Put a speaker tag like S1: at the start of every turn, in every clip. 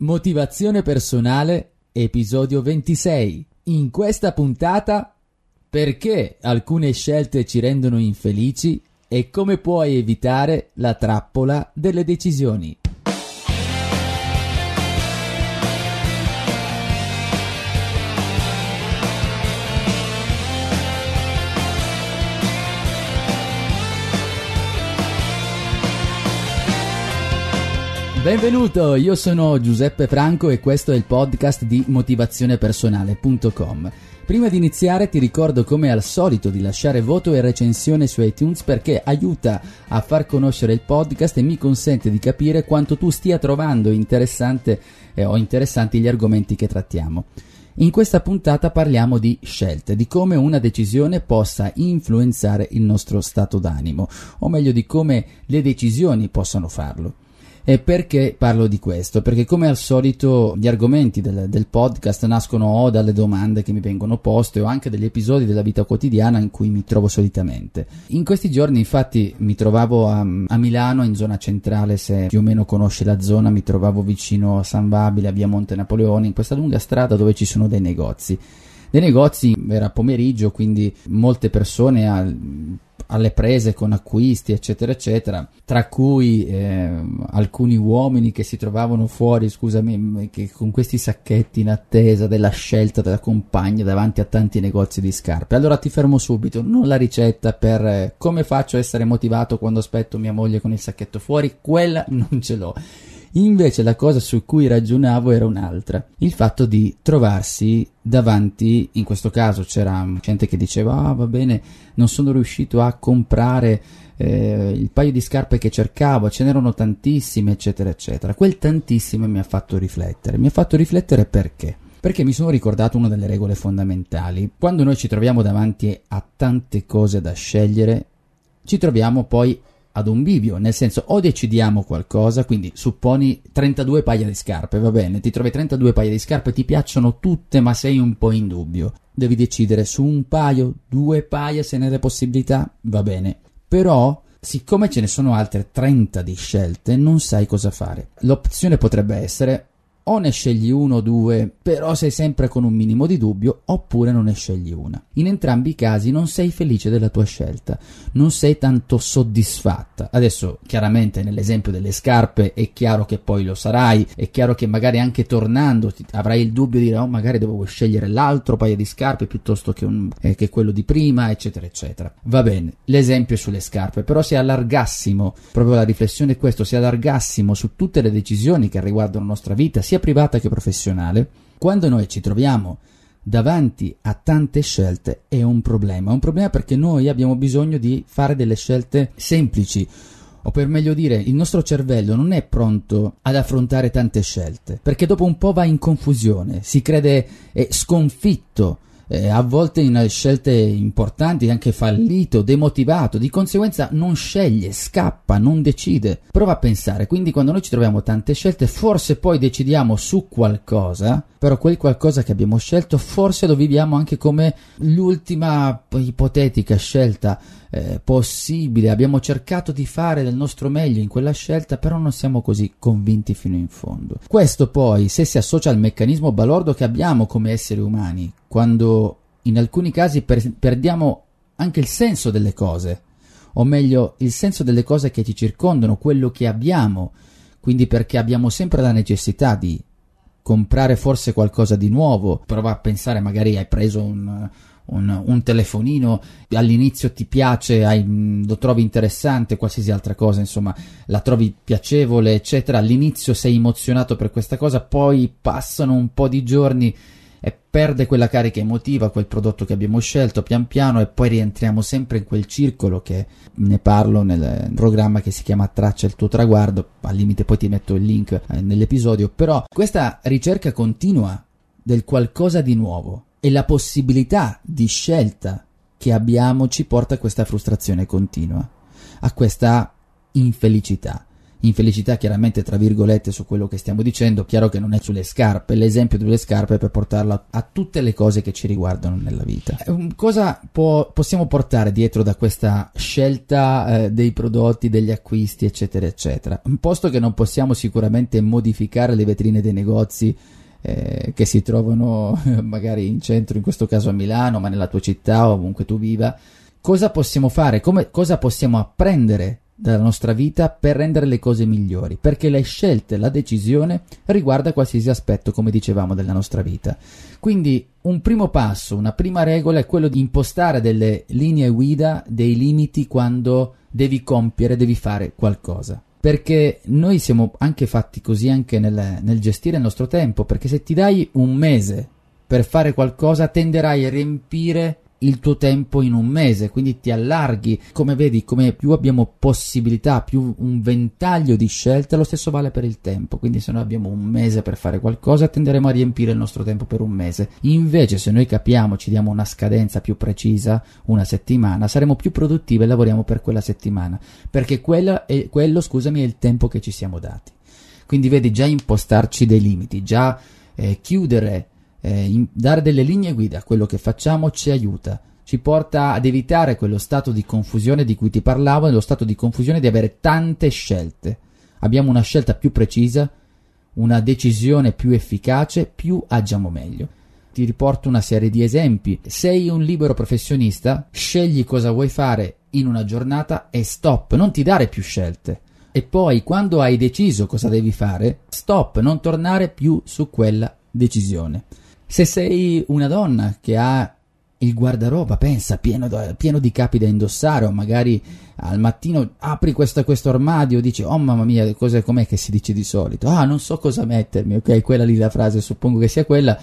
S1: Motivazione personale, episodio 26. In questa puntata, perché alcune scelte ci rendono infelici e come puoi evitare la trappola delle decisioni. Benvenuto, io sono Giuseppe Franco e questo è il podcast di motivazionepersonale.com. Prima di iniziare ti ricordo come al solito di lasciare voto e recensione su iTunes perché aiuta a far conoscere il podcast e mi consente di capire quanto tu stia trovando interessante eh, o interessanti gli argomenti che trattiamo. In questa puntata parliamo di scelte, di come una decisione possa influenzare il nostro stato d'animo, o meglio di come le decisioni possano farlo. E perché parlo di questo? Perché come al solito gli argomenti del, del, podcast nascono o dalle domande che mi vengono poste o anche dagli episodi della vita quotidiana in cui mi trovo solitamente. In questi giorni infatti mi trovavo a, a Milano in zona centrale, se più o meno conosci la zona, mi trovavo vicino a San Babile, a via Monte Napoleone, in questa lunga strada dove ci sono dei negozi dei negozi era pomeriggio quindi molte persone al, alle prese con acquisti, eccetera, eccetera, tra cui eh, alcuni uomini che si trovavano fuori, scusami, con questi sacchetti in attesa della scelta della compagna davanti a tanti negozi di scarpe. Allora ti fermo subito, non la ricetta per eh, come faccio a essere motivato quando aspetto mia moglie con il sacchetto fuori, quella non ce l'ho. Invece la cosa su cui ragionavo era un'altra, il fatto di trovarsi davanti, in questo caso c'era gente che diceva ah va bene, non sono riuscito a comprare eh, il paio di scarpe che cercavo, ce n'erano tantissime eccetera eccetera. Quel tantissime mi ha fatto riflettere, mi ha fatto riflettere perché? Perché mi sono ricordato una delle regole fondamentali. Quando noi ci troviamo davanti a tante cose da scegliere, ci troviamo poi ad un bivio, nel senso o decidiamo qualcosa, quindi supponi 32 paia di scarpe, va bene, ti trovi 32 paia di scarpe, ti piacciono tutte ma sei un po' in dubbio, devi decidere su un paio, due paia se ne è possibilità, va bene, però siccome ce ne sono altre 30 di scelte non sai cosa fare. L'opzione potrebbe essere o ne scegli uno o due, però sei sempre con un minimo di dubbio, oppure non ne scegli una. In entrambi i casi non sei felice della tua scelta, non sei tanto soddisfatta. Adesso, chiaramente, nell'esempio delle scarpe è chiaro che poi lo sarai, è chiaro che magari anche tornando avrai il dubbio di dire, oh, magari devo scegliere l'altro paio di scarpe piuttosto che, un, eh, che quello di prima, eccetera, eccetera. Va bene, l'esempio è sulle scarpe, però se allargassimo, proprio la riflessione è questo, se allargassimo su tutte le decisioni che riguardano la nostra vita, sia sia privata che professionale, quando noi ci troviamo davanti a tante scelte è un problema. È un problema perché noi abbiamo bisogno di fare delle scelte semplici. O per meglio dire, il nostro cervello non è pronto ad affrontare tante scelte, perché dopo un po' va in confusione, si crede sconfitto eh, a volte in scelte importanti anche fallito, demotivato, di conseguenza non sceglie, scappa, non decide. Prova a pensare, quindi quando noi ci troviamo tante scelte, forse poi decidiamo su qualcosa, però quel qualcosa che abbiamo scelto forse lo viviamo anche come l'ultima ipotetica scelta eh, possibile, abbiamo cercato di fare del nostro meglio in quella scelta, però non siamo così convinti fino in fondo. Questo poi, se si associa al meccanismo balordo che abbiamo come esseri umani, quando in alcuni casi per- perdiamo anche il senso delle cose, o meglio il senso delle cose che ci circondano, quello che abbiamo, quindi perché abbiamo sempre la necessità di comprare forse qualcosa di nuovo, prova a pensare magari hai preso un, un, un, telefonino, all'inizio ti piace, hai, lo trovi interessante, qualsiasi altra cosa, insomma, la trovi piacevole, eccetera, all'inizio sei emozionato per questa cosa, poi passano un po' di giorni e perde quella carica emotiva, quel prodotto che abbiamo scelto pian piano e poi rientriamo sempre in quel circolo che ne parlo nel programma che si chiama Traccia il tuo traguardo, al limite poi ti metto il link eh, nell'episodio, però questa ricerca continua del qualcosa di nuovo e la possibilità di scelta che abbiamo ci porta a questa frustrazione continua, a questa infelicità infelicità chiaramente tra virgolette su quello che stiamo dicendo, chiaro che non è sulle scarpe, l'esempio delle scarpe è per portarlo a, tutte le cose che ci riguardano nella vita. Eh, cosa può, possiamo portare dietro da questa scelta eh, dei prodotti, degli acquisti, eccetera, eccetera? Posto che non possiamo sicuramente modificare le vetrine dei negozi eh, che si trovano magari in centro, in questo caso a Milano, ma nella tua città o ovunque tu viva. Cosa possiamo fare? Come, cosa possiamo apprendere della nostra vita per rendere le cose migliori, perché le scelte, la decisione riguarda qualsiasi aspetto, come dicevamo, della nostra vita. Quindi un primo passo, una prima regola è quello di impostare delle linee guida, dei limiti quando devi compiere, devi fare qualcosa. Perché noi siamo anche fatti così anche nel, nel gestire il nostro tempo, perché se ti dai un mese per fare qualcosa tenderai a riempire il tuo tempo in un mese, quindi ti allarghi. Come vedi, come più abbiamo possibilità, più un ventaglio di scelte, lo stesso vale per il tempo. Quindi se noi abbiamo un mese per fare qualcosa, tenderemo a riempire il nostro tempo per un mese. Invece se noi capiamo, ci diamo una scadenza più precisa, una settimana, saremo più produttivi e lavoriamo per quella settimana, perché quella è, quello, scusami, è il tempo che ci siamo dati. Quindi vedi già impostarci dei limiti, già eh, chiudere eh, in, dare delle linee guida a quello che facciamo ci aiuta, ci porta ad evitare quello stato di confusione di cui ti parlavo, nello stato di confusione di avere tante scelte. Abbiamo una scelta più precisa, una decisione più efficace, più agiamo meglio. Ti riporto una serie di esempi. Sei un libero professionista, scegli cosa vuoi fare in una giornata e stop, non ti dare più scelte. E poi, quando hai deciso cosa devi fare, stop, non tornare più su quella decisione. Se sei una donna che ha il guardaroba, pensa, pieno, pieno, di capi da indossare, o magari al mattino apri questo, questo armadio dici, oh mamma mia, cos'è, com'è che si dice di solito? Ah, non so cosa mettermi, ok, quella lì la frase, suppongo che sia quella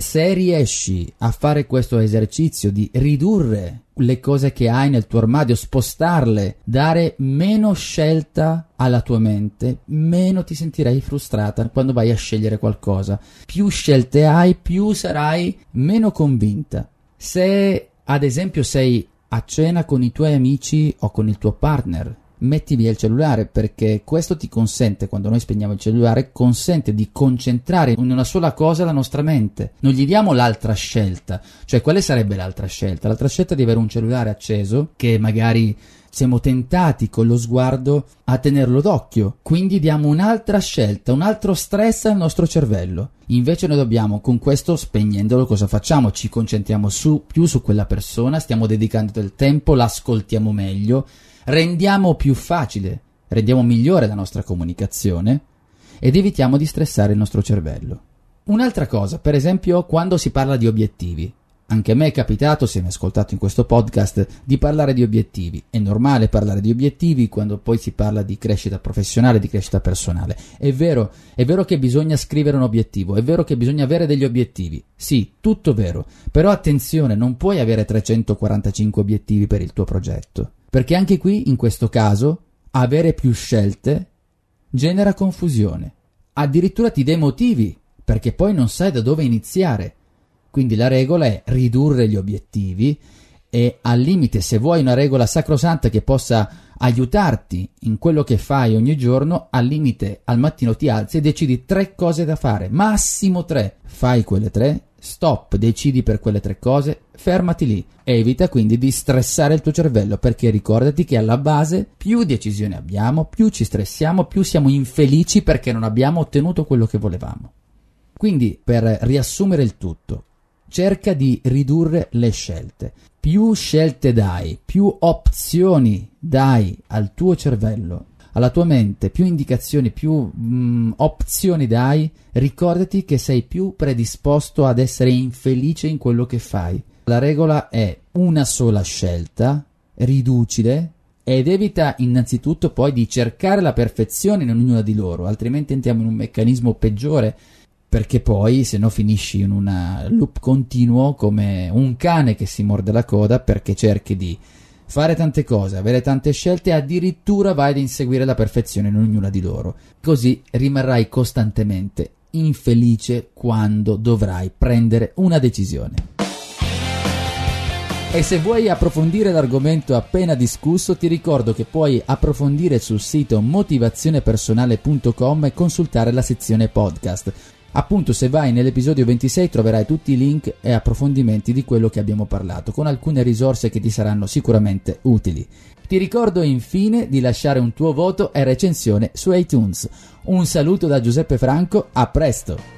S1: se riesci a fare questo esercizio di ridurre le cose che hai nel tuo armadio, spostarle, dare meno scelta alla tua mente, meno ti sentirai frustrata quando vai a scegliere qualcosa. Più scelte hai, più sarai meno convinta. Se ad esempio sei a cena con i tuoi amici o con il tuo partner, metti via il cellulare perché questo ti consente, quando noi spegniamo il cellulare, consente di concentrare in una sola cosa la nostra mente. Non gli diamo l'altra scelta. Cioè, quale sarebbe l'altra scelta? L'altra scelta è di avere un cellulare acceso che magari siamo tentati con lo sguardo a tenerlo d'occhio. Quindi diamo un'altra scelta, un altro stress al nostro cervello. Invece noi dobbiamo, con questo spegnendolo, cosa facciamo? Ci concentriamo su, più su quella persona, stiamo dedicando del tempo, l'ascoltiamo meglio rendiamo più facile, rendiamo migliore la nostra comunicazione ed evitiamo di stressare il nostro cervello. Un'altra cosa, per esempio, quando si parla di obiettivi. Anche a me è capitato, se mi ascoltato in questo podcast, di parlare di obiettivi. È normale parlare di obiettivi quando poi si parla di crescita professionale, di crescita personale. È vero, è vero che bisogna scrivere un obiettivo, è vero che bisogna avere degli obiettivi. Sì, tutto vero. Però attenzione, non puoi avere 345 obiettivi per il tuo progetto. Perché anche qui, in questo caso, avere più scelte genera confusione. Addirittura ti demotivi, perché poi non sai da dove iniziare. Quindi la regola è ridurre gli obiettivi e al limite se vuoi una regola sacrosanta che possa aiutarti in quello che fai ogni giorno, al limite al mattino ti alzi e decidi tre cose da fare, massimo tre. Fai quelle tre Stop, decidi per quelle tre cose, fermati lì. Evita quindi di stressare il tuo cervello perché ricordati che alla base più decisioni abbiamo, più ci stressiamo, più siamo infelici perché non abbiamo ottenuto quello che volevamo. Quindi, per riassumere il tutto, cerca di ridurre le scelte. Più scelte dai, più opzioni dai al tuo cervello alla tua mente più indicazioni, più mh, mm, opzioni dai, ricordati che sei più predisposto ad essere infelice in quello che fai. La regola è una sola scelta, riducile ed evita innanzitutto poi di cercare la perfezione in ognuna di loro, altrimenti entriamo in un meccanismo peggiore perché poi se no finisci in un loop continuo come un cane che si morde la coda perché cerchi di fare tante cose, avere tante scelte e addirittura vai ad inseguire la perfezione in ognuna di loro. Così rimarrai costantemente infelice quando dovrai prendere una decisione. E se vuoi approfondire l'argomento appena discusso, ti ricordo che puoi approfondire sul sito motivazionepersonale.com e consultare la sezione podcast. Appunto, se vai nell'episodio 26 troverai tutti i link e approfondimenti di quello che abbiamo parlato, con alcune risorse che ti saranno sicuramente utili. Ti ricordo infine di lasciare un tuo voto e recensione su iTunes. Un saluto da Giuseppe Franco, a presto!